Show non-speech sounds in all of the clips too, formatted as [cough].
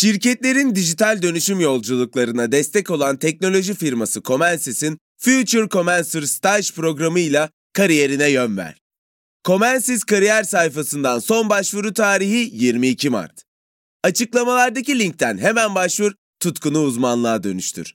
Şirketlerin dijital dönüşüm yolculuklarına destek olan teknoloji firması Comensys'in Future Comencer Stage programıyla kariyerine yön ver. Comensys kariyer sayfasından son başvuru tarihi 22 Mart. Açıklamalardaki linkten hemen başvur, tutkunu uzmanlığa dönüştür.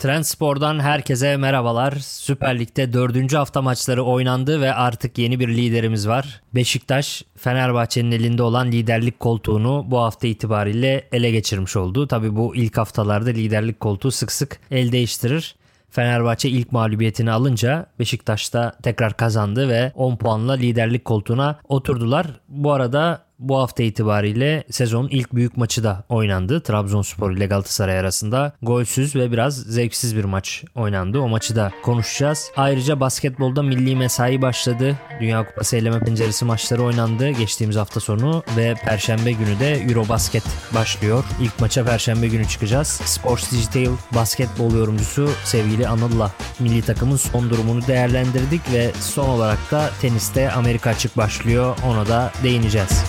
Trendspor'dan herkese merhabalar. Süper Lig'de 4. hafta maçları oynandı ve artık yeni bir liderimiz var. Beşiktaş, Fenerbahçe'nin elinde olan liderlik koltuğunu bu hafta itibariyle ele geçirmiş oldu. Tabi bu ilk haftalarda liderlik koltuğu sık sık el değiştirir. Fenerbahçe ilk mağlubiyetini alınca Beşiktaş da tekrar kazandı ve 10 puanla liderlik koltuğuna oturdular. Bu arada bu hafta itibariyle sezonun ilk büyük maçı da oynandı. Trabzonspor ile Galatasaray arasında golsüz ve biraz zevksiz bir maç oynandı. O maçı da konuşacağız. Ayrıca basketbolda milli mesai başladı. Dünya Kupası eleme penceresi maçları oynandı geçtiğimiz hafta sonu ve perşembe günü de Eurobasket başlıyor. İlk maça perşembe günü çıkacağız. Sports Digital basketbol yorumcusu sevgili Anıl'la milli takımın son durumunu değerlendirdik ve son olarak da teniste Amerika açık başlıyor. Ona da değineceğiz.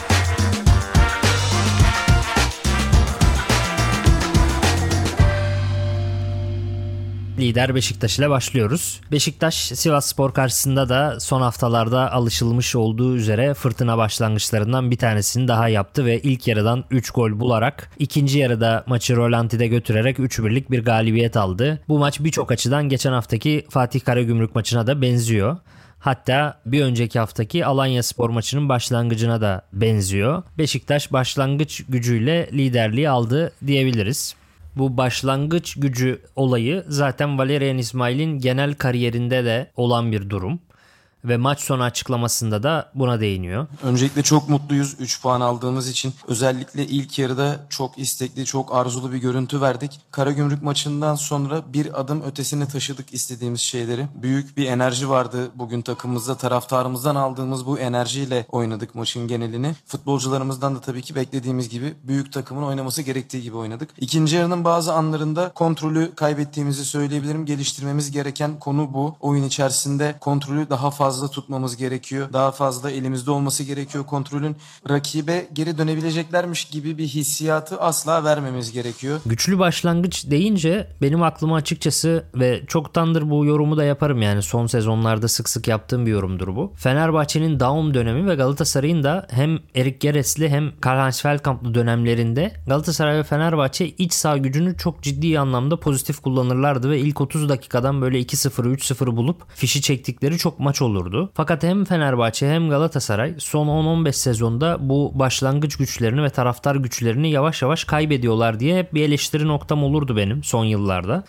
Lider Beşiktaş ile başlıyoruz. Beşiktaş Sivas Spor karşısında da son haftalarda alışılmış olduğu üzere fırtına başlangıçlarından bir tanesini daha yaptı ve ilk yarıdan 3 gol bularak ikinci yarıda maçı rolantide götürerek 3-1'lik bir galibiyet aldı. Bu maç birçok açıdan geçen haftaki Fatih Karagümrük maçına da benziyor. Hatta bir önceki haftaki Alanya Spor maçının başlangıcına da benziyor. Beşiktaş başlangıç gücüyle liderliği aldı diyebiliriz. Bu başlangıç gücü olayı zaten Valerian İsmail'in genel kariyerinde de olan bir durum ve maç sonu açıklamasında da buna değiniyor. Öncelikle çok mutluyuz 3 puan aldığımız için. Özellikle ilk yarıda çok istekli, çok arzulu bir görüntü verdik. Karagümrük maçından sonra bir adım ötesini taşıdık istediğimiz şeyleri. Büyük bir enerji vardı bugün takımımızda. Taraftarımızdan aldığımız bu enerjiyle oynadık maçın genelini. Futbolcularımızdan da tabii ki beklediğimiz gibi büyük takımın oynaması gerektiği gibi oynadık. İkinci yarının bazı anlarında kontrolü kaybettiğimizi söyleyebilirim. Geliştirmemiz gereken konu bu. Oyun içerisinde kontrolü daha fazla fazla tutmamız gerekiyor. Daha fazla elimizde olması gerekiyor kontrolün. Rakibe geri dönebileceklermiş gibi bir hissiyatı asla vermemiz gerekiyor. Güçlü başlangıç deyince benim aklıma açıkçası ve çoktandır bu yorumu da yaparım yani son sezonlarda sık sık yaptığım bir yorumdur bu. Fenerbahçe'nin Daum dönemi ve Galatasaray'ın da hem Erik Geresli hem Karl-Heinz Feldkamp'lı dönemlerinde Galatasaray ve Fenerbahçe iç sağ gücünü çok ciddi anlamda pozitif kullanırlardı ve ilk 30 dakikadan böyle 2-0 3-0 bulup fişi çektikleri çok maç olur olurdu. Fakat hem Fenerbahçe hem Galatasaray son 10-15 sezonda bu başlangıç güçlerini ve taraftar güçlerini yavaş yavaş kaybediyorlar diye hep bir eleştiri noktam olurdu benim son yıllarda.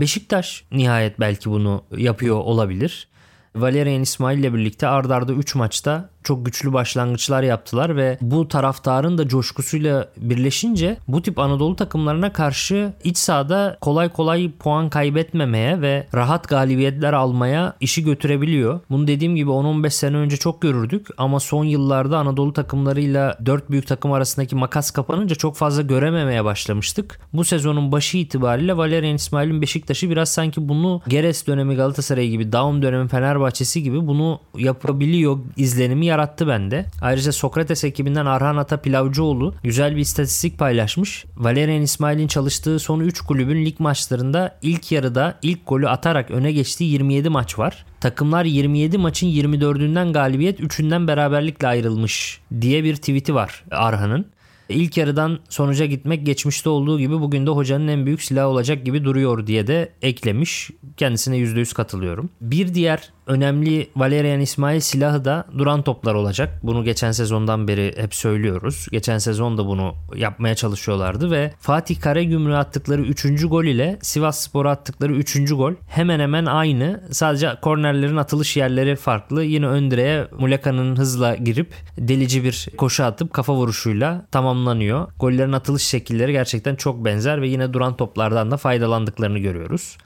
Beşiktaş nihayet belki bunu yapıyor olabilir. Valerian İsmail ile birlikte ardarda 3 maçta çok güçlü başlangıçlar yaptılar ve bu taraftarın da coşkusuyla birleşince bu tip Anadolu takımlarına karşı iç sahada kolay kolay puan kaybetmemeye ve rahat galibiyetler almaya işi götürebiliyor. Bunu dediğim gibi 10-15 sene önce çok görürdük ama son yıllarda Anadolu takımlarıyla 4 büyük takım arasındaki makas kapanınca çok fazla görememeye başlamıştık. Bu sezonun başı itibariyle Valerian İsmail'in Beşiktaş'ı biraz sanki bunu Geres dönemi Galatasaray gibi, Daum dönemi Fenerbahçesi gibi bunu yapabiliyor izlenimi yarattı bende. Ayrıca Sokrates ekibinden Arhan Ata Pilavcıoğlu güzel bir istatistik paylaşmış. Valerian İsmail'in çalıştığı son 3 kulübün lig maçlarında ilk yarıda ilk golü atarak öne geçtiği 27 maç var. Takımlar 27 maçın 24'ünden galibiyet 3'ünden beraberlikle ayrılmış diye bir tweet'i var Arhan'ın. İlk yarıdan sonuca gitmek geçmişte olduğu gibi bugün de hocanın en büyük silahı olacak gibi duruyor diye de eklemiş. Kendisine %100 katılıyorum. Bir diğer önemli Valerian İsmail silahı da duran toplar olacak. Bunu geçen sezondan beri hep söylüyoruz. Geçen sezon da bunu yapmaya çalışıyorlardı ve Fatih Karagümrük'e attıkları 3. gol ile Sivas Spor'a attıkları 3. gol hemen hemen aynı. Sadece kornerlerin atılış yerleri farklı. Yine ön direğe Muleka'nın hızla girip delici bir koşu atıp kafa vuruşuyla tamamladı tamamlanıyor. Gollerin atılış şekilleri gerçekten çok benzer ve yine duran toplardan da faydalandıklarını görüyoruz.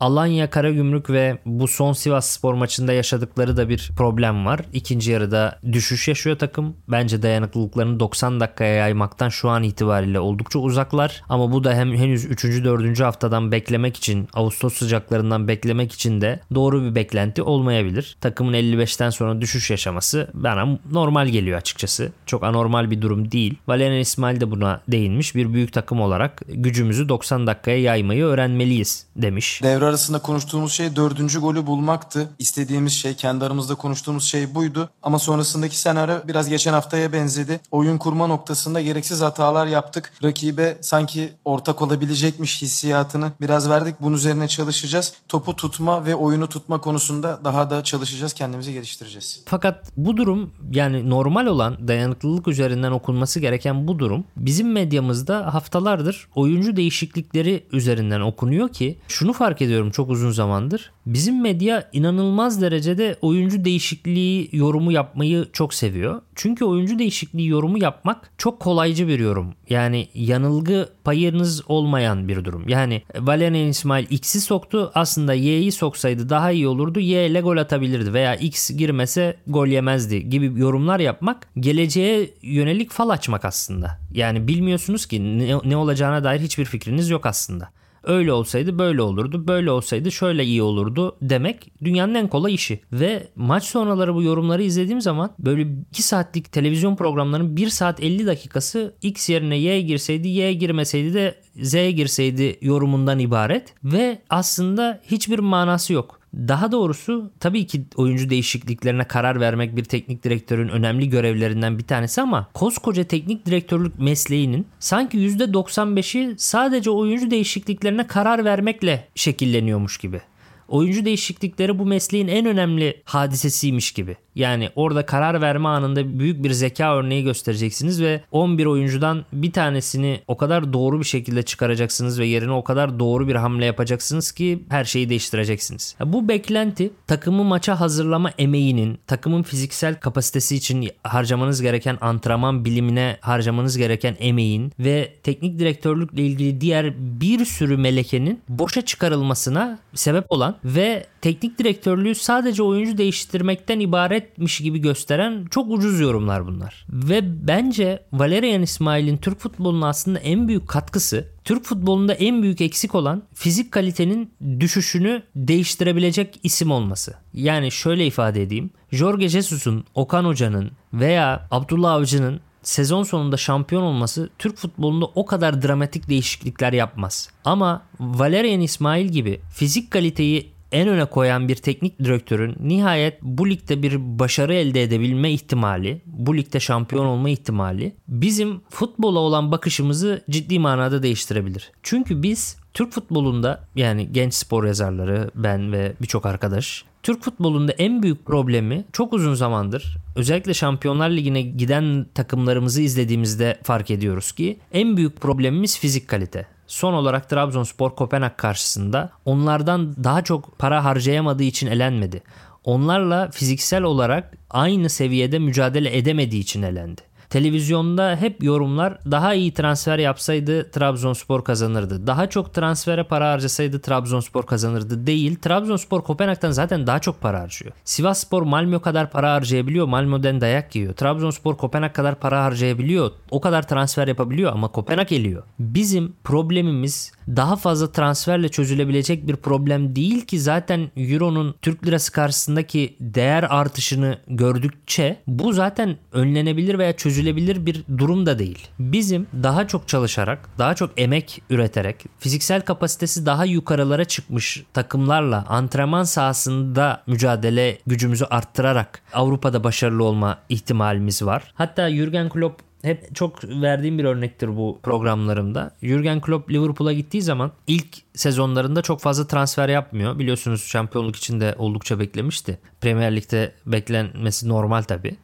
Alanya Karagümrük ve bu son Sivas Spor maçında yaşadıkları da bir problem var. İkinci yarıda düşüş yaşıyor takım. Bence dayanıklılıklarını 90 dakikaya yaymaktan şu an itibariyle oldukça uzaklar. Ama bu da hem henüz 3. 4. haftadan beklemek için, Ağustos sıcaklarından beklemek için de doğru bir beklenti olmayabilir. Takımın 55'ten sonra düşüş yaşaması bana normal geliyor açıkçası. Çok anormal bir durum değil. Valerian İsmail de buna değinmiş. Bir büyük takım olarak gücümüzü 90 dakikaya yaymayı öğrenmeliyiz demiş. Devre arasında konuştuğumuz şey dördüncü golü bulmaktı. İstediğimiz şey, kendi aramızda konuştuğumuz şey buydu. Ama sonrasındaki senaryo biraz geçen haftaya benzedi. Oyun kurma noktasında gereksiz hatalar yaptık. Rakibe sanki ortak olabilecekmiş hissiyatını biraz verdik. Bunun üzerine çalışacağız. Topu tutma ve oyunu tutma konusunda daha da çalışacağız. Kendimizi geliştireceğiz. Fakat bu durum yani normal olan dayanıklılık üzerinden okunması gereken bu durum bizim medyamızda haftalardır oyuncu değişiklikleri üzerinden okunuyor ki şunu fark ediyorum ediyorum çok uzun zamandır. Bizim medya inanılmaz derecede oyuncu değişikliği yorumu yapmayı çok seviyor. Çünkü oyuncu değişikliği yorumu yapmak çok kolaycı bir yorum. Yani yanılgı payınız olmayan bir durum. Yani Valerian İsmail X'i soktu. Aslında Y'yi soksaydı daha iyi olurdu. Y ile gol atabilirdi veya X girmese gol yemezdi gibi yorumlar yapmak geleceğe yönelik fal açmak aslında. Yani bilmiyorsunuz ki ne, ne olacağına dair hiçbir fikriniz yok aslında öyle olsaydı böyle olurdu, böyle olsaydı şöyle iyi olurdu demek dünyanın en kolay işi. Ve maç sonraları bu yorumları izlediğim zaman böyle 2 saatlik televizyon programlarının 1 saat 50 dakikası X yerine Y girseydi, Y girmeseydi de Z girseydi yorumundan ibaret ve aslında hiçbir manası yok. Daha doğrusu tabii ki oyuncu değişikliklerine karar vermek bir teknik direktörün önemli görevlerinden bir tanesi ama koskoca teknik direktörlük mesleğinin sanki %95'i sadece oyuncu değişikliklerine karar vermekle şekilleniyormuş gibi. Oyuncu değişiklikleri bu mesleğin en önemli hadisesiymiş gibi. Yani orada karar verme anında büyük bir zeka örneği göstereceksiniz ve 11 oyuncudan bir tanesini o kadar doğru bir şekilde çıkaracaksınız ve yerine o kadar doğru bir hamle yapacaksınız ki her şeyi değiştireceksiniz. Bu beklenti takımı maça hazırlama emeğinin, takımın fiziksel kapasitesi için harcamanız gereken antrenman bilimine harcamanız gereken emeğin ve teknik direktörlükle ilgili diğer bir sürü melekenin boşa çıkarılmasına sebep olan ve teknik direktörlüğü sadece oyuncu değiştirmekten ibaretmiş gibi gösteren çok ucuz yorumlar bunlar. Ve bence Valerian İsmail'in Türk futboluna aslında en büyük katkısı Türk futbolunda en büyük eksik olan fizik kalitenin düşüşünü değiştirebilecek isim olması. Yani şöyle ifade edeyim. Jorge Jesus'un, Okan Hoca'nın veya Abdullah Avcı'nın sezon sonunda şampiyon olması Türk futbolunda o kadar dramatik değişiklikler yapmaz. Ama Valerian İsmail gibi fizik kaliteyi en öne koyan bir teknik direktörün nihayet bu ligde bir başarı elde edebilme ihtimali, bu ligde şampiyon olma ihtimali bizim futbola olan bakışımızı ciddi manada değiştirebilir. Çünkü biz Türk futbolunda yani genç spor yazarları, ben ve birçok arkadaş Türk futbolunda en büyük problemi çok uzun zamandır özellikle Şampiyonlar Ligi'ne giden takımlarımızı izlediğimizde fark ediyoruz ki en büyük problemimiz fizik kalite. Son olarak Trabzonspor Kopenhag karşısında onlardan daha çok para harcayamadığı için elenmedi. Onlarla fiziksel olarak aynı seviyede mücadele edemediği için elendi. Televizyonda hep yorumlar daha iyi transfer yapsaydı Trabzonspor kazanırdı. Daha çok transfere para harcasaydı Trabzonspor kazanırdı değil. Trabzonspor Kopenhag'dan zaten daha çok para harcıyor. Sivasspor Malmö kadar para harcayabiliyor. Malmö'den dayak yiyor. Trabzonspor Kopenhag kadar para harcayabiliyor. O kadar transfer yapabiliyor ama Kopenhag eliyor. Bizim problemimiz daha fazla transferle çözülebilecek bir problem değil ki zaten Euro'nun Türk lirası karşısındaki değer artışını gördükçe bu zaten önlenebilir veya çözülebilir bir durum da değil. Bizim daha çok çalışarak, daha çok emek üreterek, fiziksel kapasitesi daha yukarılara çıkmış takımlarla antrenman sahasında mücadele gücümüzü arttırarak Avrupa'da başarılı olma ihtimalimiz var. Hatta Jurgen Klopp hep çok verdiğim bir örnektir bu programlarımda. Jurgen Klopp Liverpool'a gittiği zaman ilk sezonlarında çok fazla transfer yapmıyor. Biliyorsunuz şampiyonluk için de oldukça beklemişti. Premier Lig'de beklenmesi normal tabii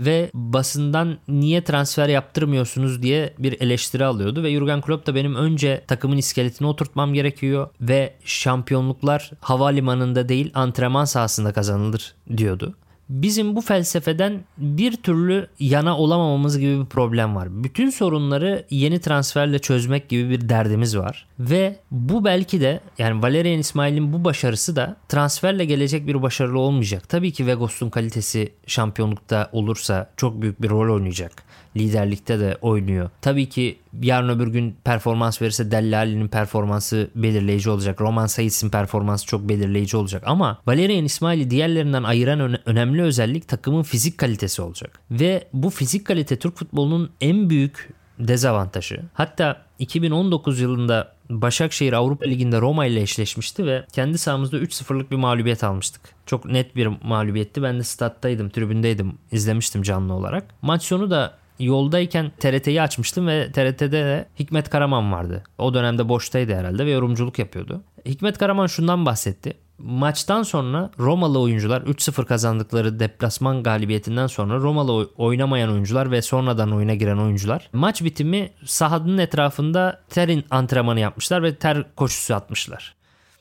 ve basından niye transfer yaptırmıyorsunuz diye bir eleştiri alıyordu ve Jurgen Klopp da benim önce takımın iskeletini oturtmam gerekiyor ve şampiyonluklar havalimanında değil antrenman sahasında kazanılır diyordu. Bizim bu felsefeden bir türlü yana olamamamız gibi bir problem var. Bütün sorunları yeni transferle çözmek gibi bir derdimiz var. Ve bu belki de yani Valerian İsmail'in bu başarısı da transferle gelecek bir başarılı olmayacak. Tabii ki Vegos'un kalitesi şampiyonlukta olursa çok büyük bir rol oynayacak liderlikte de oynuyor. Tabii ki yarın öbür gün performans verirse Dellali'nin performansı belirleyici olacak. Roman Saiz'in performansı çok belirleyici olacak. Ama Valerian İsmail'i diğerlerinden ayıran önemli özellik takımın fizik kalitesi olacak. Ve bu fizik kalite Türk futbolunun en büyük dezavantajı. Hatta 2019 yılında Başakşehir Avrupa Ligi'nde Roma ile eşleşmişti ve kendi sahamızda 3-0'lık bir mağlubiyet almıştık. Çok net bir mağlubiyetti. Ben de stat'taydım, tribündeydim, izlemiştim canlı olarak. Maç sonu da yoldayken TRT'yi açmıştım ve TRT'de de Hikmet Karaman vardı. O dönemde boştaydı herhalde ve yorumculuk yapıyordu. Hikmet Karaman şundan bahsetti. Maçtan sonra Romalı oyuncular 3-0 kazandıkları deplasman galibiyetinden sonra Romalı oynamayan oyuncular ve sonradan oyuna giren oyuncular maç bitimi sahanın etrafında terin antrenmanı yapmışlar ve ter koşusu atmışlar.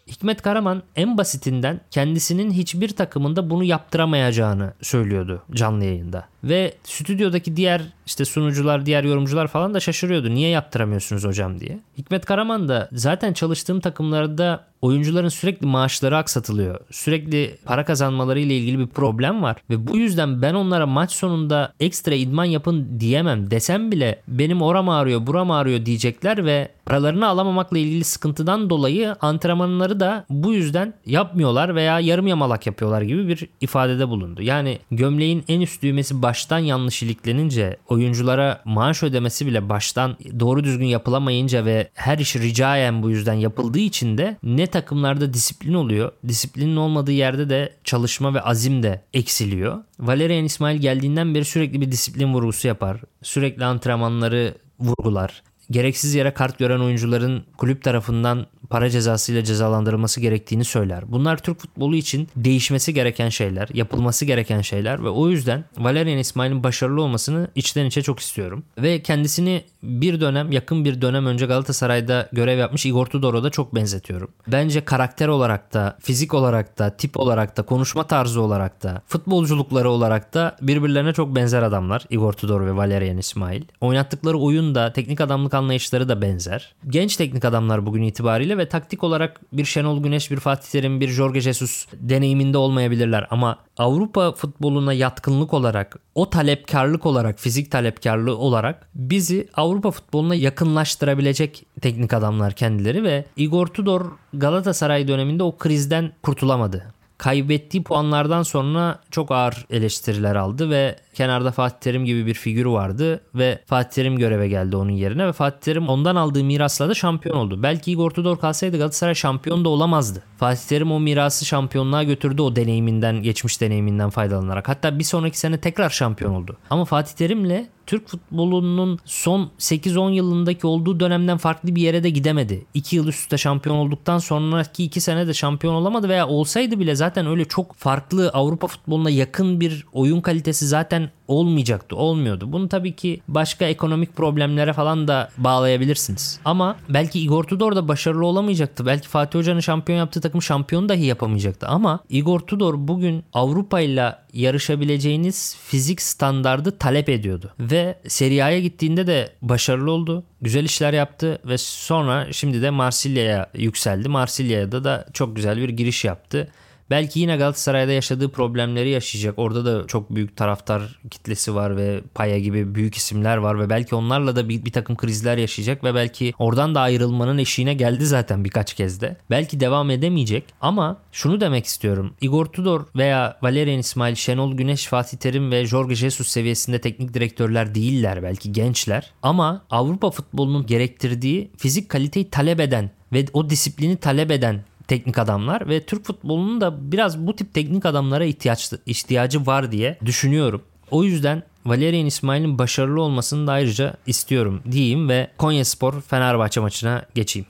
Hikmet Karaman en basitinden kendisinin hiçbir takımında bunu yaptıramayacağını söylüyordu canlı yayında. Ve stüdyodaki diğer işte sunucular, diğer yorumcular falan da şaşırıyordu. Niye yaptıramıyorsunuz hocam diye. Hikmet Karaman da zaten çalıştığım takımlarda oyuncuların sürekli maaşları aksatılıyor. Sürekli para kazanmaları ile ilgili bir problem var ve bu yüzden ben onlara maç sonunda ekstra idman yapın diyemem. Desem bile benim oram ağrıyor, buram ağrıyor diyecekler ve paralarını alamamakla ilgili sıkıntıdan dolayı antrenmanları da bu yüzden yapmıyorlar veya yarım yamalak yapıyorlar gibi bir ifadede bulundu. Yani gömleğin en üst düğmesi baştan yanlış iliklenince oyunculara maaş ödemesi bile baştan doğru düzgün yapılamayınca ve her iş ricayen bu yüzden yapıldığı için de ne takımlarda disiplin oluyor. Disiplinin olmadığı yerde de çalışma ve azim de eksiliyor. Valerian İsmail geldiğinden beri sürekli bir disiplin vurgusu yapar. Sürekli antrenmanları vurgular gereksiz yere kart gören oyuncuların kulüp tarafından para cezasıyla cezalandırılması gerektiğini söyler. Bunlar Türk futbolu için değişmesi gereken şeyler, yapılması gereken şeyler ve o yüzden Valerian İsmail'in başarılı olmasını içten içe çok istiyorum. Ve kendisini bir dönem, yakın bir dönem önce Galatasaray'da görev yapmış Igor Tudor'a da çok benzetiyorum. Bence karakter olarak da, fizik olarak da, tip olarak da, konuşma tarzı olarak da, futbolculukları olarak da birbirlerine çok benzer adamlar Igor Tudor ve Valerian İsmail. Oynattıkları oyun da, teknik adamlık anlayışları da benzer. Genç teknik adamlar bugün itibariyle ve taktik olarak bir Şenol Güneş, bir Fatih Terim, bir Jorge Jesus deneyiminde olmayabilirler ama Avrupa futboluna yatkınlık olarak, o talepkarlık olarak, fizik talepkarlığı olarak bizi Avrupa futboluna yakınlaştırabilecek teknik adamlar kendileri ve Igor Tudor Galatasaray döneminde o krizden kurtulamadı kaybettiği puanlardan sonra çok ağır eleştiriler aldı ve kenarda Fatih Terim gibi bir figürü vardı ve Fatih Terim göreve geldi onun yerine ve Fatih Terim ondan aldığı mirasla da şampiyon oldu. Belki Igor Tudor kalsaydı Galatasaray şampiyon da olamazdı. Fatih Terim o mirası şampiyonluğa götürdü o deneyiminden, geçmiş deneyiminden faydalanarak. Hatta bir sonraki sene tekrar şampiyon oldu. Ama Fatih Terim'le Türk futbolunun son 8-10 yılındaki olduğu dönemden farklı bir yere de gidemedi. 2 yıl üstte şampiyon olduktan sonraki 2 sene de şampiyon olamadı veya olsaydı bile zaten öyle çok farklı Avrupa futboluna yakın bir oyun kalitesi zaten olmayacaktı, olmuyordu. Bunu tabii ki başka ekonomik problemlere falan da bağlayabilirsiniz. Ama belki Igor Tudor da başarılı olamayacaktı. Belki Fatih Hoca'nın şampiyon yaptığı takım şampiyon dahi yapamayacaktı. Ama Igor Tudor bugün Avrupa ile yarışabileceğiniz fizik standardı talep ediyordu. Ve Serie A'ya gittiğinde de başarılı oldu. Güzel işler yaptı ve sonra şimdi de Marsilya'ya yükseldi. Marsilya'da da çok güzel bir giriş yaptı. Belki yine Galatasaray'da yaşadığı problemleri yaşayacak. Orada da çok büyük taraftar kitlesi var ve Paya gibi büyük isimler var ve belki onlarla da bir, bir takım krizler yaşayacak ve belki oradan da ayrılmanın eşiğine geldi zaten birkaç kez de. Belki devam edemeyecek ama şunu demek istiyorum. Igor Tudor veya Valerian İsmail, Şenol Güneş, Fatih Terim ve Jorge Jesus seviyesinde teknik direktörler değiller belki gençler ama Avrupa futbolunun gerektirdiği fizik kaliteyi talep eden ve o disiplini talep eden teknik adamlar ve Türk futbolunun da biraz bu tip teknik adamlara ihtiyaç, ihtiyacı var diye düşünüyorum. O yüzden Valerian İsmail'in başarılı olmasını da ayrıca istiyorum diyeyim ve Konya Spor Fenerbahçe maçına geçeyim.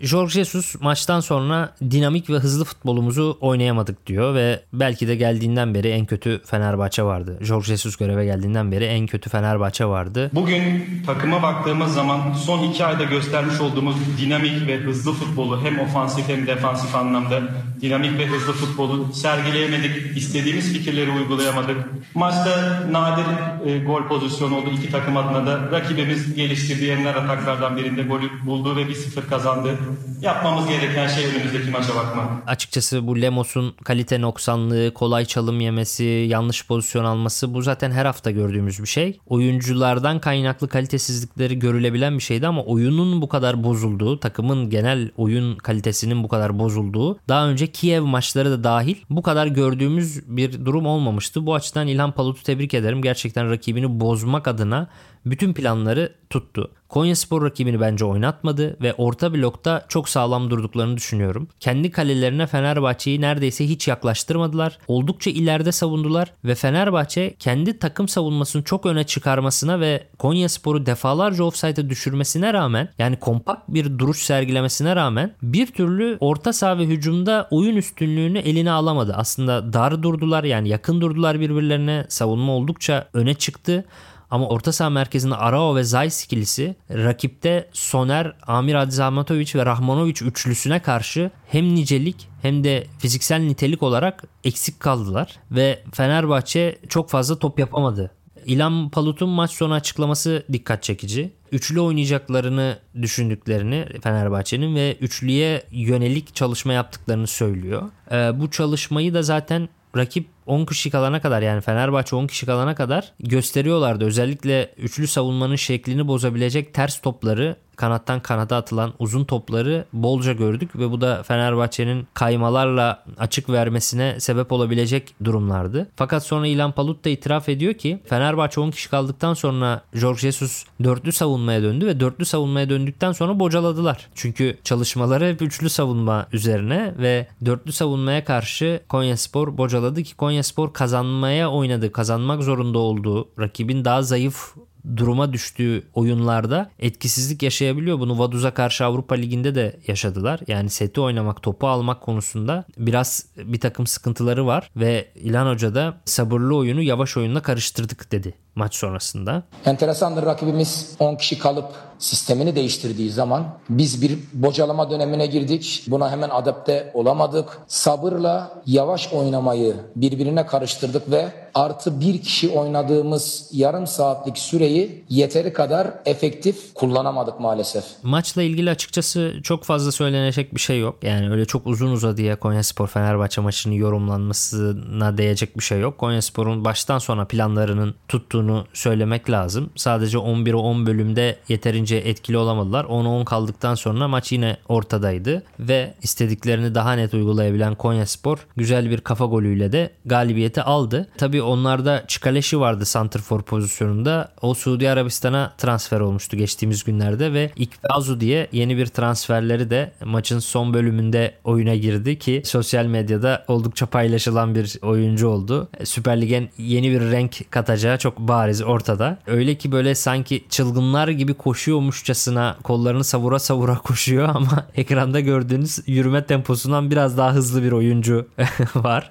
Jorge Jesus maçtan sonra dinamik ve hızlı futbolumuzu oynayamadık diyor ve belki de geldiğinden beri en kötü Fenerbahçe vardı. Jorge Jesus göreve geldiğinden beri en kötü Fenerbahçe vardı. Bugün takıma baktığımız zaman son iki ayda göstermiş olduğumuz dinamik ve hızlı futbolu hem ofansif hem defansif anlamda dinamik ve hızlı futbolu sergileyemedik. İstediğimiz fikirleri uygulayamadık. Maçta nadir e, gol pozisyonu oldu iki takım adına da. Rakibimiz geliştirdiği enler ataklardan birinde golü buldu ve 1-0 kazandı. Yapmamız gereken şey önümüzdeki maça bakmak. Açıkçası bu Lemos'un kalite noksanlığı, kolay çalım yemesi, yanlış pozisyon alması bu zaten her hafta gördüğümüz bir şey. Oyunculardan kaynaklı kalitesizlikleri görülebilen bir şeydi ama oyunun bu kadar bozulduğu, takımın genel oyun kalitesinin bu kadar bozulduğu, daha önce Kiev maçları da dahil bu kadar gördüğümüz bir durum olmamıştı. Bu açıdan İlhan Palut'u tebrik ederim. Gerçekten rakibini bozmak adına bütün planları tuttu. Konya Spor rakibini bence oynatmadı ve orta blokta çok sağlam durduklarını düşünüyorum. Kendi kalelerine Fenerbahçe'yi neredeyse hiç yaklaştırmadılar. Oldukça ileride savundular ve Fenerbahçe kendi takım savunmasını çok öne çıkarmasına ve Konya Spor'u defalarca offside'e düşürmesine rağmen yani kompakt bir duruş sergilemesine rağmen bir türlü orta saha ve hücumda oyun üstünlüğünü eline alamadı. Aslında dar durdular yani yakın durdular birbirlerine. Savunma oldukça öne çıktı. Ama orta saha merkezinde Arao ve Zayis ikilisi rakipte Soner, Amir Adzamatovic ve Rahmanovic üçlüsüne karşı hem nicelik hem de fiziksel nitelik olarak eksik kaldılar ve Fenerbahçe çok fazla top yapamadı. İlhan Palut'un maç sonu açıklaması dikkat çekici. Üçlü oynayacaklarını düşündüklerini Fenerbahçe'nin ve üçlüye yönelik çalışma yaptıklarını söylüyor. Ee, bu çalışmayı da zaten rakip 10 kişi kalana kadar yani Fenerbahçe 10 kişi kalana kadar gösteriyorlardı. Özellikle üçlü savunmanın şeklini bozabilecek ters topları kanattan kanada atılan uzun topları bolca gördük ve bu da Fenerbahçe'nin kaymalarla açık vermesine sebep olabilecek durumlardı. Fakat sonra İlhan Palut da itiraf ediyor ki Fenerbahçe 10 kişi kaldıktan sonra Jorge Jesus dörtlü savunmaya döndü ve dörtlü savunmaya döndükten sonra bocaladılar. Çünkü çalışmaları hep üçlü savunma üzerine ve dörtlü savunmaya karşı Konyaspor bocaladı ki Konyaspor kazanmaya oynadı. Kazanmak zorunda olduğu rakibin daha zayıf duruma düştüğü oyunlarda etkisizlik yaşayabiliyor. Bunu Vaduz'a karşı Avrupa Ligi'nde de yaşadılar. Yani seti oynamak, topu almak konusunda biraz bir takım sıkıntıları var ve İlhan Hoca da sabırlı oyunu yavaş oyunla karıştırdık dedi maç sonrasında. Enteresandır rakibimiz 10 kişi kalıp sistemini değiştirdiği zaman biz bir bocalama dönemine girdik. Buna hemen adapte olamadık. Sabırla yavaş oynamayı birbirine karıştırdık ve artı bir kişi oynadığımız yarım saatlik süreyi yeteri kadar efektif kullanamadık maalesef. Maçla ilgili açıkçası çok fazla söylenecek bir şey yok. Yani öyle çok uzun uzadıya Konyaspor Fenerbahçe maçının yorumlanmasına değecek bir şey yok. Konyaspor'un baştan sona planlarının tuttuğunu söylemek lazım. Sadece 11'e 10 bölümde yeterince etkili olamadılar. 10'a 10 kaldıktan sonra maç yine ortadaydı ve istediklerini daha net uygulayabilen Konyaspor güzel bir kafa golüyle de galibiyeti aldı. Tabii onlarda Çikaleşi vardı santrfor pozisyonunda. O Suudi Arabistan'a transfer olmuştu geçtiğimiz günlerde ve İkbazu diye yeni bir transferleri de maçın son bölümünde oyuna girdi ki sosyal medyada oldukça paylaşılan bir oyuncu oldu. Süper Lig'e yeni bir renk katacağı çok bariz ortada. Öyle ki böyle sanki çılgınlar gibi koşuyormuşçasına kollarını savura savura [laughs] koşuyor ama ekranda gördüğünüz yürüme temposundan biraz daha hızlı bir oyuncu [laughs] var.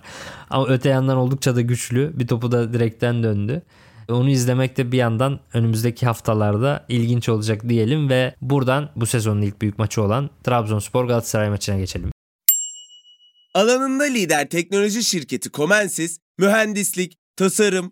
Ama öte yandan oldukça da güçlü. Bir topu da direkten döndü. Onu izlemek de bir yandan önümüzdeki haftalarda ilginç olacak diyelim ve buradan bu sezonun ilk büyük maçı olan Trabzonspor Galatasaray maçına geçelim. Alanında lider teknoloji şirketi Comensis, mühendislik, tasarım,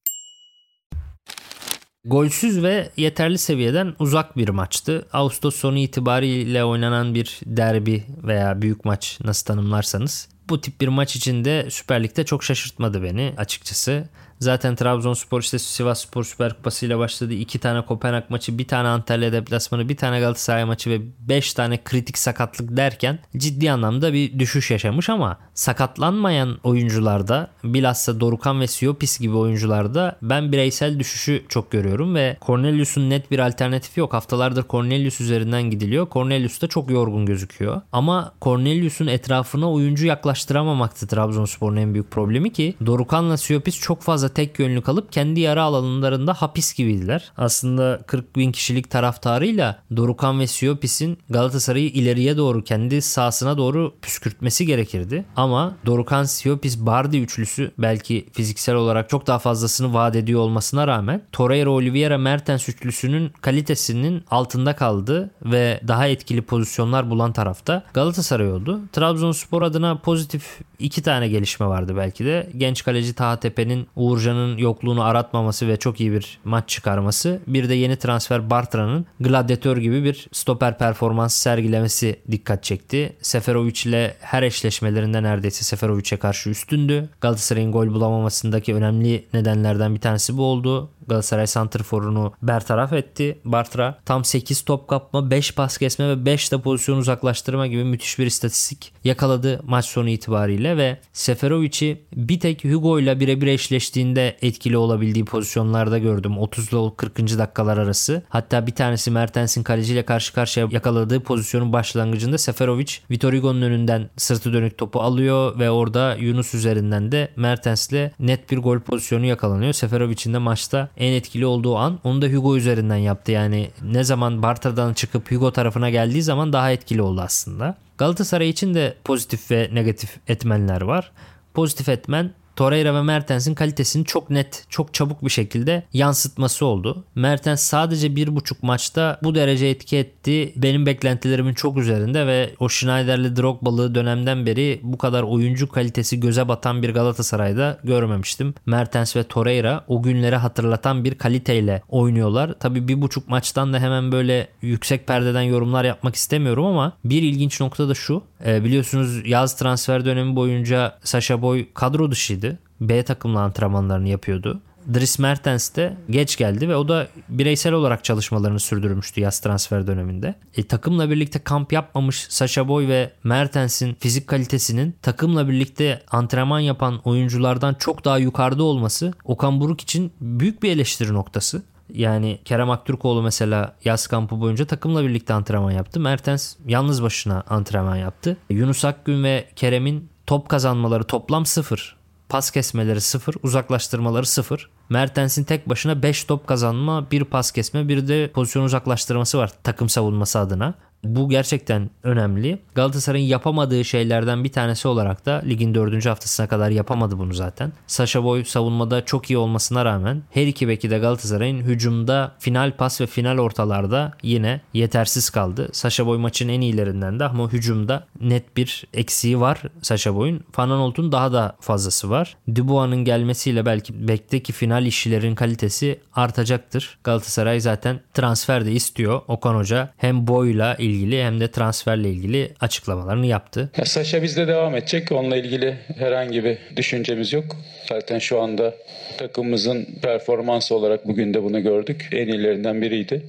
Golsüz ve yeterli seviyeden uzak bir maçtı. Ağustos sonu itibariyle oynanan bir derbi veya büyük maç nasıl tanımlarsanız. Bu tip bir maç içinde Süper Lig'de çok şaşırtmadı beni açıkçası. Zaten Trabzonspor işte Sivas Spor Süper Kupası ile başladı. İki tane Kopenhag maçı, bir tane Antalya deplasmanı, bir tane Galatasaray maçı ve beş tane kritik sakatlık derken ciddi anlamda bir düşüş yaşamış ama sakatlanmayan oyuncularda bilhassa Dorukan ve Siopis gibi oyuncularda ben bireysel düşüşü çok görüyorum ve Cornelius'un net bir alternatifi yok. Haftalardır Cornelius üzerinden gidiliyor. Cornelius da çok yorgun gözüküyor. Ama Cornelius'un etrafına oyuncu yaklaştıramamakta Trabzonspor'un en büyük problemi ki Dorukan'la Siopis çok fazla tek yönlü kalıp kendi yara alanlarında hapis gibiydiler. Aslında 40 bin kişilik taraftarıyla Dorukan ve Siopis'in Galatasaray'ı ileriye doğru kendi sahasına doğru püskürtmesi gerekirdi. Ama Dorukan Siopis Bardi üçlüsü belki fiziksel olarak çok daha fazlasını vaat ediyor olmasına rağmen Torreira Oliveira Mertens üçlüsünün kalitesinin altında kaldı ve daha etkili pozisyonlar bulan tarafta Galatasaray oldu. Trabzonspor adına pozitif iki tane gelişme vardı belki de. Genç kaleci Taha Tepe'nin Uğurcan'ın yokluğunu aratmaması ve çok iyi bir maç çıkarması. Bir de yeni transfer Bartra'nın gladyatör gibi bir stoper performans sergilemesi dikkat çekti. Seferovic ile her eşleşmelerinde neredeyse Seferovic'e karşı üstündü. Galatasaray'ın gol bulamamasındaki önemli nedenlerden bir tanesi bu oldu. Galatasaray santrforunu bertaraf etti. Bartra tam 8 top kapma, 5 pas kesme ve 5 de pozisyon uzaklaştırma gibi müthiş bir istatistik yakaladı maç sonu itibariyle ve Seferovic'i bir tek Hugo ile birebir eşleştiğinde etkili olabildiği pozisyonlarda gördüm. 30 ile 40. dakikalar arası. Hatta bir tanesi Mertens'in kaleciyle karşı karşıya yakaladığı pozisyonun başlangıcında Seferovic Vitor Hugo'nun önünden sırtı dönük topu alıyor ve orada Yunus üzerinden de Mertens'le net bir gol pozisyonu yakalanıyor. Seferovic'in de maçta en etkili olduğu an onu da Hugo üzerinden yaptı. Yani ne zaman Bartra'dan çıkıp Hugo tarafına geldiği zaman daha etkili oldu aslında. Galatasaray için de pozitif ve negatif etmenler var. Pozitif etmen Torreira ve Mertens'in kalitesini çok net, çok çabuk bir şekilde yansıtması oldu. Mertens sadece bir buçuk maçta bu derece etki etti. Benim beklentilerimin çok üzerinde ve o Schneider'li Drogba'lı dönemden beri bu kadar oyuncu kalitesi göze batan bir Galatasaray'da görmemiştim. Mertens ve Torreira o günleri hatırlatan bir kaliteyle oynuyorlar. Tabi bir buçuk maçtan da hemen böyle yüksek perdeden yorumlar yapmak istemiyorum ama bir ilginç nokta da şu. E, biliyorsunuz yaz transfer dönemi boyunca Sasha Boy kadro dışıydı. B takımla antrenmanlarını yapıyordu. Dries Mertens de geç geldi ve o da bireysel olarak çalışmalarını sürdürmüştü yaz transfer döneminde. E, takımla birlikte kamp yapmamış Sasha Boy ve Mertens'in fizik kalitesinin takımla birlikte antrenman yapan oyunculardan çok daha yukarıda olması Okan Buruk için büyük bir eleştiri noktası. Yani Kerem Aktürkoğlu mesela yaz kampı boyunca takımla birlikte antrenman yaptı. Mertens yalnız başına antrenman yaptı. Yunus Akgün ve Kerem'in top kazanmaları toplam sıfır. Pas kesmeleri sıfır, uzaklaştırmaları sıfır. Mertens'in tek başına 5 top kazanma, bir pas kesme, bir de pozisyon uzaklaştırması var takım savunması adına. Bu gerçekten önemli. Galatasaray'ın yapamadığı şeylerden bir tanesi olarak da ligin dördüncü haftasına kadar yapamadı bunu zaten. Sasha Boy savunmada çok iyi olmasına rağmen her iki beki de Galatasaray'ın hücumda final pas ve final ortalarda yine yetersiz kaldı. Sasha Boy maçın en iyilerinden de ama hücumda net bir eksiği var Sasha Boy'un. Fananolt'un daha da fazlası var. Dubois'ın gelmesiyle belki bekteki final işçilerin kalitesi artacaktır. Galatasaray zaten transfer de istiyor. Okan Hoca hem boyla ilgili hem de transferle ilgili açıklamalarını yaptı. Ya Saşa bizde devam edecek. Onunla ilgili herhangi bir düşüncemiz yok. Zaten şu anda takımımızın performansı olarak bugün de bunu gördük. En iyilerinden biriydi.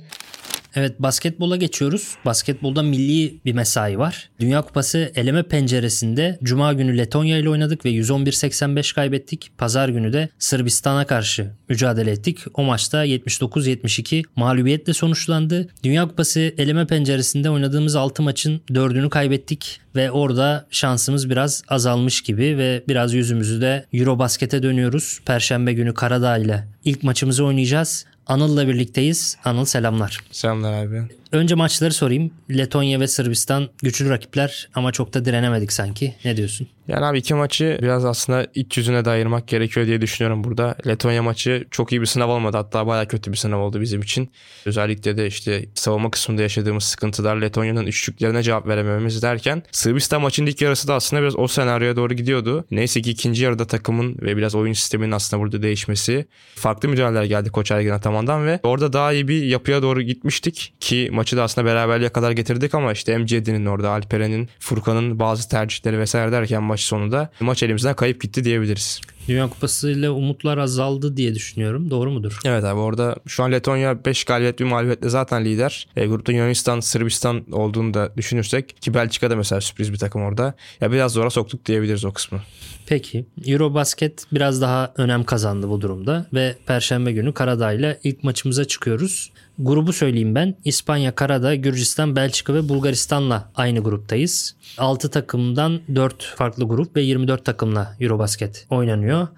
Evet basketbola geçiyoruz. Basketbolda milli bir mesai var. Dünya Kupası eleme penceresinde Cuma günü Letonya ile oynadık ve 111-85 kaybettik. Pazar günü de Sırbistan'a karşı mücadele ettik. O maçta 79-72 mağlubiyetle sonuçlandı. Dünya Kupası eleme penceresinde oynadığımız 6 maçın 4'ünü kaybettik ve orada şansımız biraz azalmış gibi ve biraz yüzümüzü de Eurobasket'e dönüyoruz. Perşembe günü Karadağ ile ilk maçımızı oynayacağız. Anıl'la birlikteyiz. Anıl selamlar. Selamlar abi. Önce maçları sorayım. Letonya ve Sırbistan güçlü rakipler ama çok da direnemedik sanki. Ne diyorsun? Yani abi iki maçı biraz aslında iç yüzüne de ayırmak gerekiyor diye düşünüyorum burada. Letonya maçı çok iyi bir sınav olmadı. Hatta baya kötü bir sınav oldu bizim için. Özellikle de işte savunma kısmında yaşadığımız sıkıntılar Letonya'nın üçlüklerine cevap veremememiz derken Sırbistan maçının ilk yarısı da aslında biraz o senaryoya doğru gidiyordu. Neyse ki ikinci yarıda takımın ve biraz oyun sisteminin aslında burada değişmesi farklı müdahaleler geldi Koç Ergin Ataman'dan ve orada daha iyi bir yapıya doğru gitmiştik ki maçı da aslında beraberliğe kadar getirdik ama işte MCD'nin orada Alperen'in, Furkan'ın bazı tercihleri vesaire derken maç sonunda maç elimizden kayıp gitti diyebiliriz. Dünya Kupası ile umutlar azaldı diye düşünüyorum. Doğru mudur? Evet abi orada şu an Letonya 5 galibiyet bir mağlubiyetle zaten lider. E, grupta Yunanistan, Sırbistan olduğunu da düşünürsek ki Belçika da mesela sürpriz bir takım orada. Ya biraz zora soktuk diyebiliriz o kısmı. Peki Eurobasket biraz daha önem kazandı bu durumda ve Perşembe günü Karadağ ile ilk maçımıza çıkıyoruz. Grubu söyleyeyim ben. İspanya, Karadağ, Gürcistan, Belçika ve Bulgaristan'la aynı gruptayız. 6 takımdan 4 farklı grup ve 24 takımla Eurobasket oynanıyor.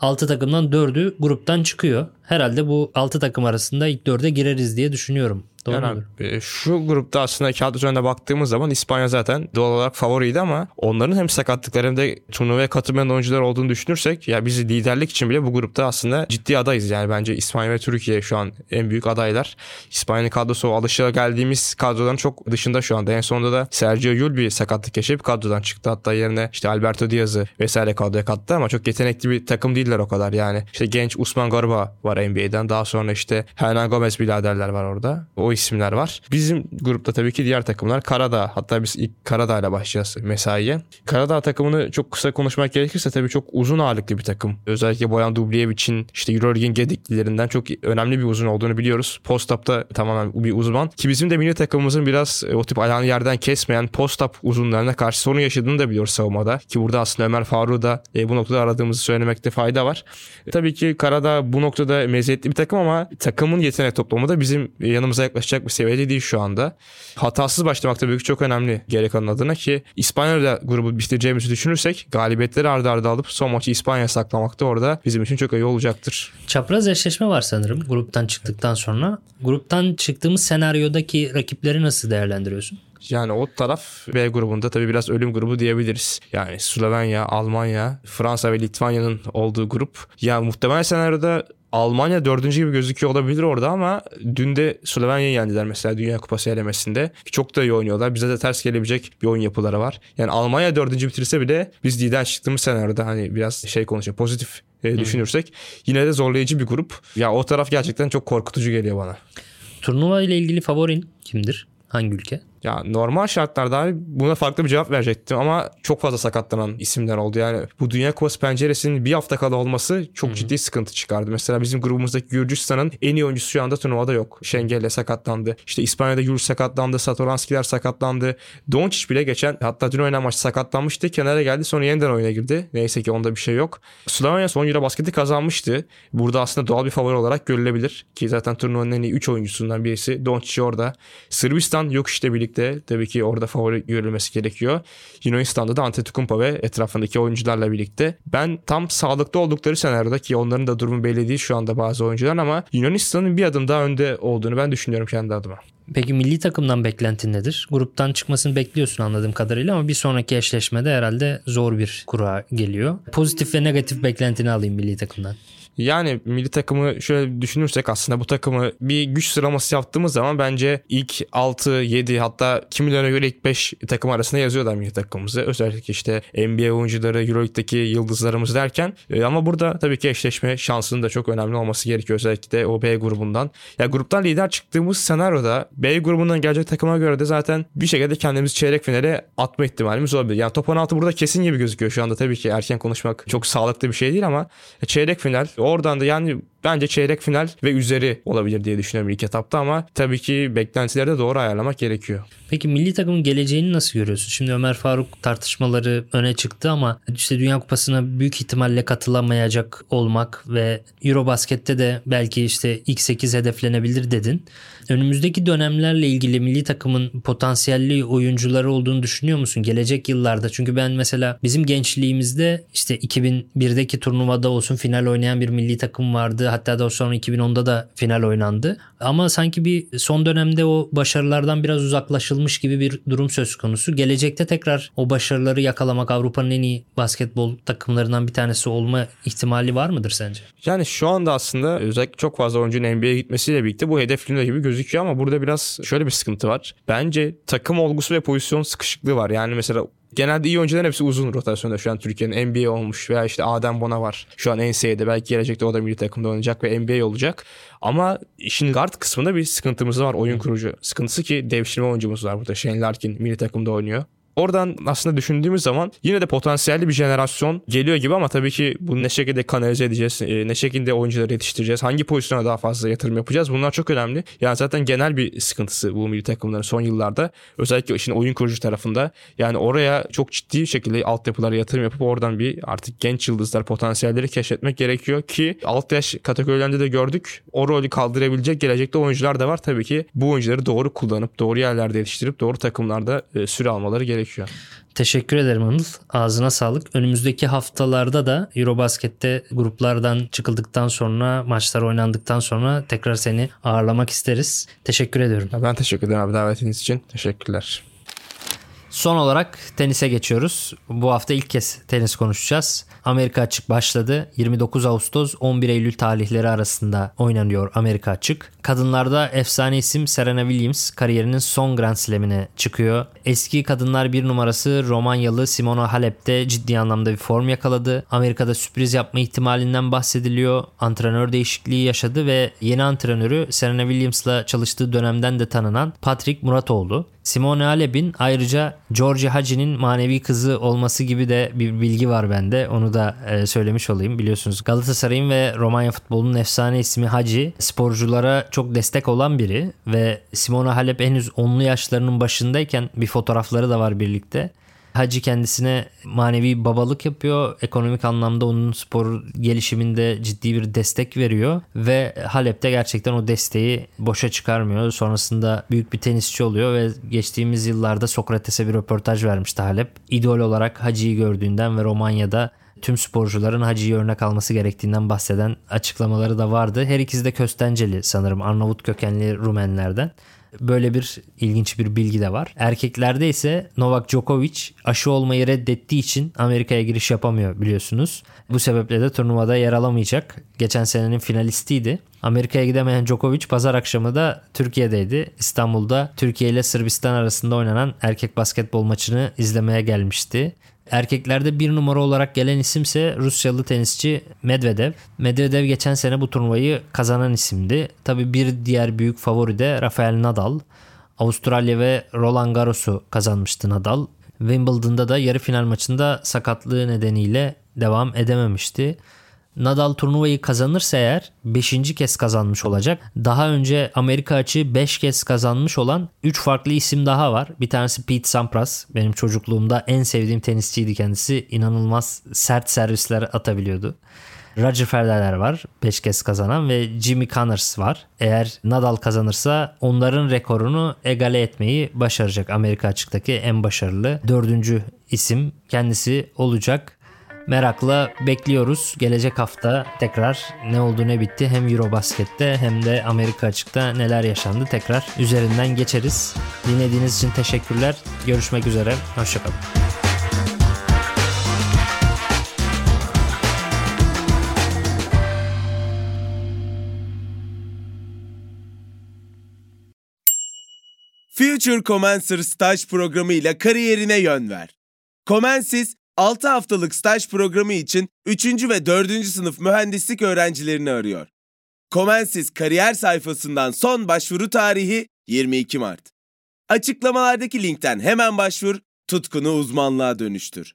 6 takımdan 4'ü gruptan çıkıyor. Herhalde bu 6 takım arasında ilk 4'e gireriz diye düşünüyorum. Doğru yani abi, şu grupta aslında kağıt üzerinde baktığımız zaman İspanya zaten doğal olarak favoriydi ama onların hem sakatlıkları hem de turnuvaya katılmayan oyuncular olduğunu düşünürsek ya biz liderlik için bile bu grupta aslında ciddi adayız. Yani bence İspanya ve Türkiye şu an en büyük adaylar. İspanya'nın kadrosu alışığa geldiğimiz kadroların çok dışında şu anda. En sonunda da Sergio Yul bir sakatlık yaşayıp kadrodan çıktı. Hatta yerine işte Alberto Diaz'ı vesaire kadroya kattı ama çok yetenekli bir takım değiller o kadar yani. İşte genç Usman Garba var NBA'den. Daha sonra işte Hernan Gomez biraderler var orada. O isimler var. Bizim grupta tabii ki diğer takımlar Karadağ. Hatta biz ilk Karadağ ile başlayacağız mesaiye. Karadağ takımını çok kısa konuşmak gerekirse tabii çok uzun ağırlıklı bir takım. Özellikle Boyan Dubliyevic'in işte Euroleague'in gediklilerinden çok önemli bir uzun olduğunu biliyoruz. Post-up'ta tamamen bir uzman. Ki bizim de milli takımımızın biraz e, o tip ayağını yerden kesmeyen post-up uzunlarına karşı sorun yaşadığını da biliyoruz savunmada. Ki burada aslında Ömer Faruk'u da e, bu noktada aradığımızı söylemekte fayda var. E, tabii ki Karadağ bu noktada meziyetli bir takım ama takımın yetenek toplamı da bizim yanımıza yaklaşacak bir seviyede değil şu anda. Hatasız başlamak tabii ki çok önemli gerek kalan adına ki İspanya'da grubu bitireceğimizi düşünürsek galibiyetleri ardarda arda alıp son maçı İspanya'ya saklamak da orada bizim için çok iyi olacaktır. Çapraz eşleşme var sanırım gruptan çıktıktan sonra. Gruptan çıktığımız senaryodaki rakipleri nasıl değerlendiriyorsun? Yani o taraf B grubunda tabii biraz ölüm grubu diyebiliriz. Yani Slovenya, Almanya, Fransa ve Litvanya'nın olduğu grup. Ya muhtemelen senaryoda Almanya dördüncü gibi gözüküyor olabilir orada ama dün de Slovenya'yı yendiler mesela Dünya Kupası elemesinde. Çok da iyi oynuyorlar. Bize de ters gelebilecek bir oyun yapıları var. Yani Almanya dördüncü bitirse bile biz lider çıktığımız senaryoda hani biraz şey konuşuyor pozitif e, düşünürsek yine de zorlayıcı bir grup. Ya o taraf gerçekten çok korkutucu geliyor bana. Turnuva ile ilgili favorin kimdir? Hangi ülke? Ya normal şartlarda abi buna farklı bir cevap verecektim ama çok fazla sakatlanan isimler oldu. Yani bu Dünya Kupası penceresinin bir hafta kala olması çok Hı-hı. ciddi sıkıntı çıkardı. Mesela bizim grubumuzdaki Gürcistan'ın en iyi oyuncusu şu anda turnuvada yok. Şengel'le sakatlandı. İşte İspanya'da Yuric sakatlandı. Satoranskiler sakatlandı. Doncic bile geçen hatta dün oynanan maçta sakatlanmıştı. Kenara geldi sonra yeniden oyuna girdi. Neyse ki onda bir şey yok. Slovenya son Euro basketi kazanmıştı. Burada aslında doğal bir favori olarak görülebilir. Ki zaten turnuvanın en iyi 3 oyuncusundan birisi. Doncic orada. Sırbistan yok işte birlikte birlikte tabii ki orada favori görülmesi gerekiyor. Yunanistan'da da Antetokounmpo ve etrafındaki oyuncularla birlikte. Ben tam sağlıklı oldukları senaryoda ki onların da durumu belli değil şu anda bazı oyuncular ama Yunanistan'ın bir adım daha önde olduğunu ben düşünüyorum kendi adıma. Peki milli takımdan beklentin nedir? Gruptan çıkmasını bekliyorsun anladığım kadarıyla ama bir sonraki eşleşmede herhalde zor bir kura geliyor. Pozitif ve negatif beklentini alayım milli takımdan. Yani milli takımı şöyle düşünürsek aslında bu takımı bir güç sıralaması yaptığımız zaman bence ilk 6, 7 hatta kimilerine göre ilk 5 takım arasında yazıyorlar milli takımımızı. Özellikle işte NBA oyuncuları, Euroleague'deki yıldızlarımız derken e, ama burada tabii ki eşleşme şansının da çok önemli olması gerekiyor özellikle de o B grubundan. Ya gruptan lider çıktığımız senaryoda B grubundan gelecek takıma göre de zaten bir şekilde kendimizi çeyrek finale atma ihtimalimiz olabilir. Yani top 16 burada kesin gibi gözüküyor şu anda tabii ki erken konuşmak çok sağlıklı bir şey değil ama çeyrek final Oradan da yani bence çeyrek final ve üzeri olabilir diye düşünüyorum ilk etapta ama tabii ki beklentileri de doğru ayarlamak gerekiyor. Peki milli takımın geleceğini nasıl görüyorsun? Şimdi Ömer Faruk tartışmaları öne çıktı ama işte Dünya Kupası'na büyük ihtimalle katılamayacak olmak ve Eurobasket'te de belki işte ilk 8 hedeflenebilir dedin. Önümüzdeki dönemlerle ilgili milli takımın potansiyelli oyuncuları olduğunu düşünüyor musun? Gelecek yıllarda çünkü ben mesela bizim gençliğimizde işte 2001'deki turnuvada olsun final oynayan bir milli takım vardı. Hatta daha sonra 2010'da da final oynandı. Ama sanki bir son dönemde o başarılardan biraz uzaklaşılmış gibi bir durum söz konusu. Gelecekte tekrar o başarıları yakalamak Avrupa'nın en iyi basketbol takımlarından bir tanesi olma ihtimali var mıdır sence? Yani şu anda aslında özellikle çok fazla oyuncunun NBA'ye gitmesiyle birlikte bu hedeflerinde gibi gözüküyor ama burada biraz şöyle bir sıkıntı var. Bence takım olgusu ve pozisyon sıkışıklığı var. Yani mesela genelde iyi oyuncuların hepsi uzun rotasyonda şu an Türkiye'nin NBA olmuş veya işte Adem Bona var. Şu an NCAA'de belki gelecekte o da milli takımda oynayacak ve NBA olacak. Ama işin guard kısmında bir sıkıntımız var oyun kurucu. Sıkıntısı ki devşirme oyuncumuz var burada. Shane Larkin milli takımda oynuyor. Oradan aslında düşündüğümüz zaman yine de potansiyelli bir jenerasyon geliyor gibi ama tabii ki bunu ne şekilde kanalize edeceğiz, e, ne şekilde oyuncuları yetiştireceğiz, hangi pozisyona daha fazla yatırım yapacağız bunlar çok önemli. Yani zaten genel bir sıkıntısı bu milli takımların son yıllarda özellikle işin oyun kurucu tarafında. Yani oraya çok ciddi şekilde altyapılara yatırım yapıp oradan bir artık genç yıldızlar potansiyelleri keşfetmek gerekiyor ki alt yaş kategorilerinde de gördük. O rolü kaldırabilecek gelecekte oyuncular da var. Tabii ki bu oyuncuları doğru kullanıp doğru yerlerde yetiştirip doğru takımlarda e, süre almaları gerekiyor gerekiyor. Teşekkür ederim Anıl. Ağzına sağlık. Önümüzdeki haftalarda da Eurobasket'te gruplardan çıkıldıktan sonra, maçlar oynandıktan sonra tekrar seni ağırlamak isteriz. Teşekkür ediyorum. Ben teşekkür ederim abi davetiniz için. Teşekkürler. Son olarak tenise geçiyoruz. Bu hafta ilk kez tenis konuşacağız. Amerika Açık başladı. 29 Ağustos 11 Eylül tarihleri arasında oynanıyor Amerika Açık. Kadınlarda efsane isim Serena Williams kariyerinin son Grand Slam'ine çıkıyor. Eski kadınlar bir numarası Romanyalı Simona Halep de ciddi anlamda bir form yakaladı. Amerika'da sürpriz yapma ihtimalinden bahsediliyor. Antrenör değişikliği yaşadı ve yeni antrenörü Serena Williams'la çalıştığı dönemden de tanınan Patrick Murat oldu. Simone Halep'in ayrıca Georgia Haji'nin manevi kızı olması gibi de bir bilgi var bende. Onu da e, söylemiş olayım. Biliyorsunuz Galatasaray'ın ve Romanya futbolunun efsane ismi Hacı sporculara çok destek olan biri ve Simone Halep henüz 10'lu yaşlarının başındayken bir fotoğrafları da var birlikte. Hacı kendisine manevi babalık yapıyor. Ekonomik anlamda onun spor gelişiminde ciddi bir destek veriyor ve Halep'te gerçekten o desteği boşa çıkarmıyor. Sonrasında büyük bir tenisçi oluyor ve geçtiğimiz yıllarda Sokrates'e bir röportaj vermişti Halep. İdol olarak Hacı'yı gördüğünden ve Romanya'da tüm sporcuların Hacı'yı örnek alması gerektiğinden bahseden açıklamaları da vardı. Her ikisi de Köstenceli sanırım Arnavut kökenli Rumenlerden. Böyle bir ilginç bir bilgi de var. Erkeklerde ise Novak Djokovic aşı olmayı reddettiği için Amerika'ya giriş yapamıyor biliyorsunuz. Bu sebeple de turnuvada yer alamayacak. Geçen senenin finalistiydi. Amerika'ya gidemeyen Djokovic pazar akşamı da Türkiye'deydi. İstanbul'da Türkiye ile Sırbistan arasında oynanan erkek basketbol maçını izlemeye gelmişti. Erkeklerde bir numara olarak gelen isimse Rusyalı tenisçi Medvedev. Medvedev geçen sene bu turnuvayı kazanan isimdi. Tabi bir diğer büyük favori de Rafael Nadal. Avustralya ve Roland Garros'u kazanmıştı Nadal. Wimbledon'da da yarı final maçında sakatlığı nedeniyle devam edememişti. Nadal turnuvayı kazanırsa eğer 5. kez kazanmış olacak. Daha önce Amerika açığı 5 kez kazanmış olan 3 farklı isim daha var. Bir tanesi Pete Sampras. Benim çocukluğumda en sevdiğim tenisçiydi kendisi. İnanılmaz sert servisler atabiliyordu. Roger Federer var 5 kez kazanan ve Jimmy Connors var. Eğer Nadal kazanırsa onların rekorunu egale etmeyi başaracak. Amerika açıktaki en başarılı dördüncü isim kendisi olacak. Merakla bekliyoruz. Gelecek hafta tekrar ne oldu ne bitti hem Eurobasket'te hem de Amerika açıkta neler yaşandı tekrar üzerinden geçeriz. Dinlediğiniz için teşekkürler. Görüşmek üzere. Hoşçakalın. Future Commencer staj programı ile kariyerine yön ver. Comensis 6 haftalık staj programı için 3. ve 4. sınıf mühendislik öğrencilerini arıyor. Comensis kariyer sayfasından son başvuru tarihi 22 Mart. Açıklamalardaki linkten hemen başvur, tutkunu uzmanlığa dönüştür.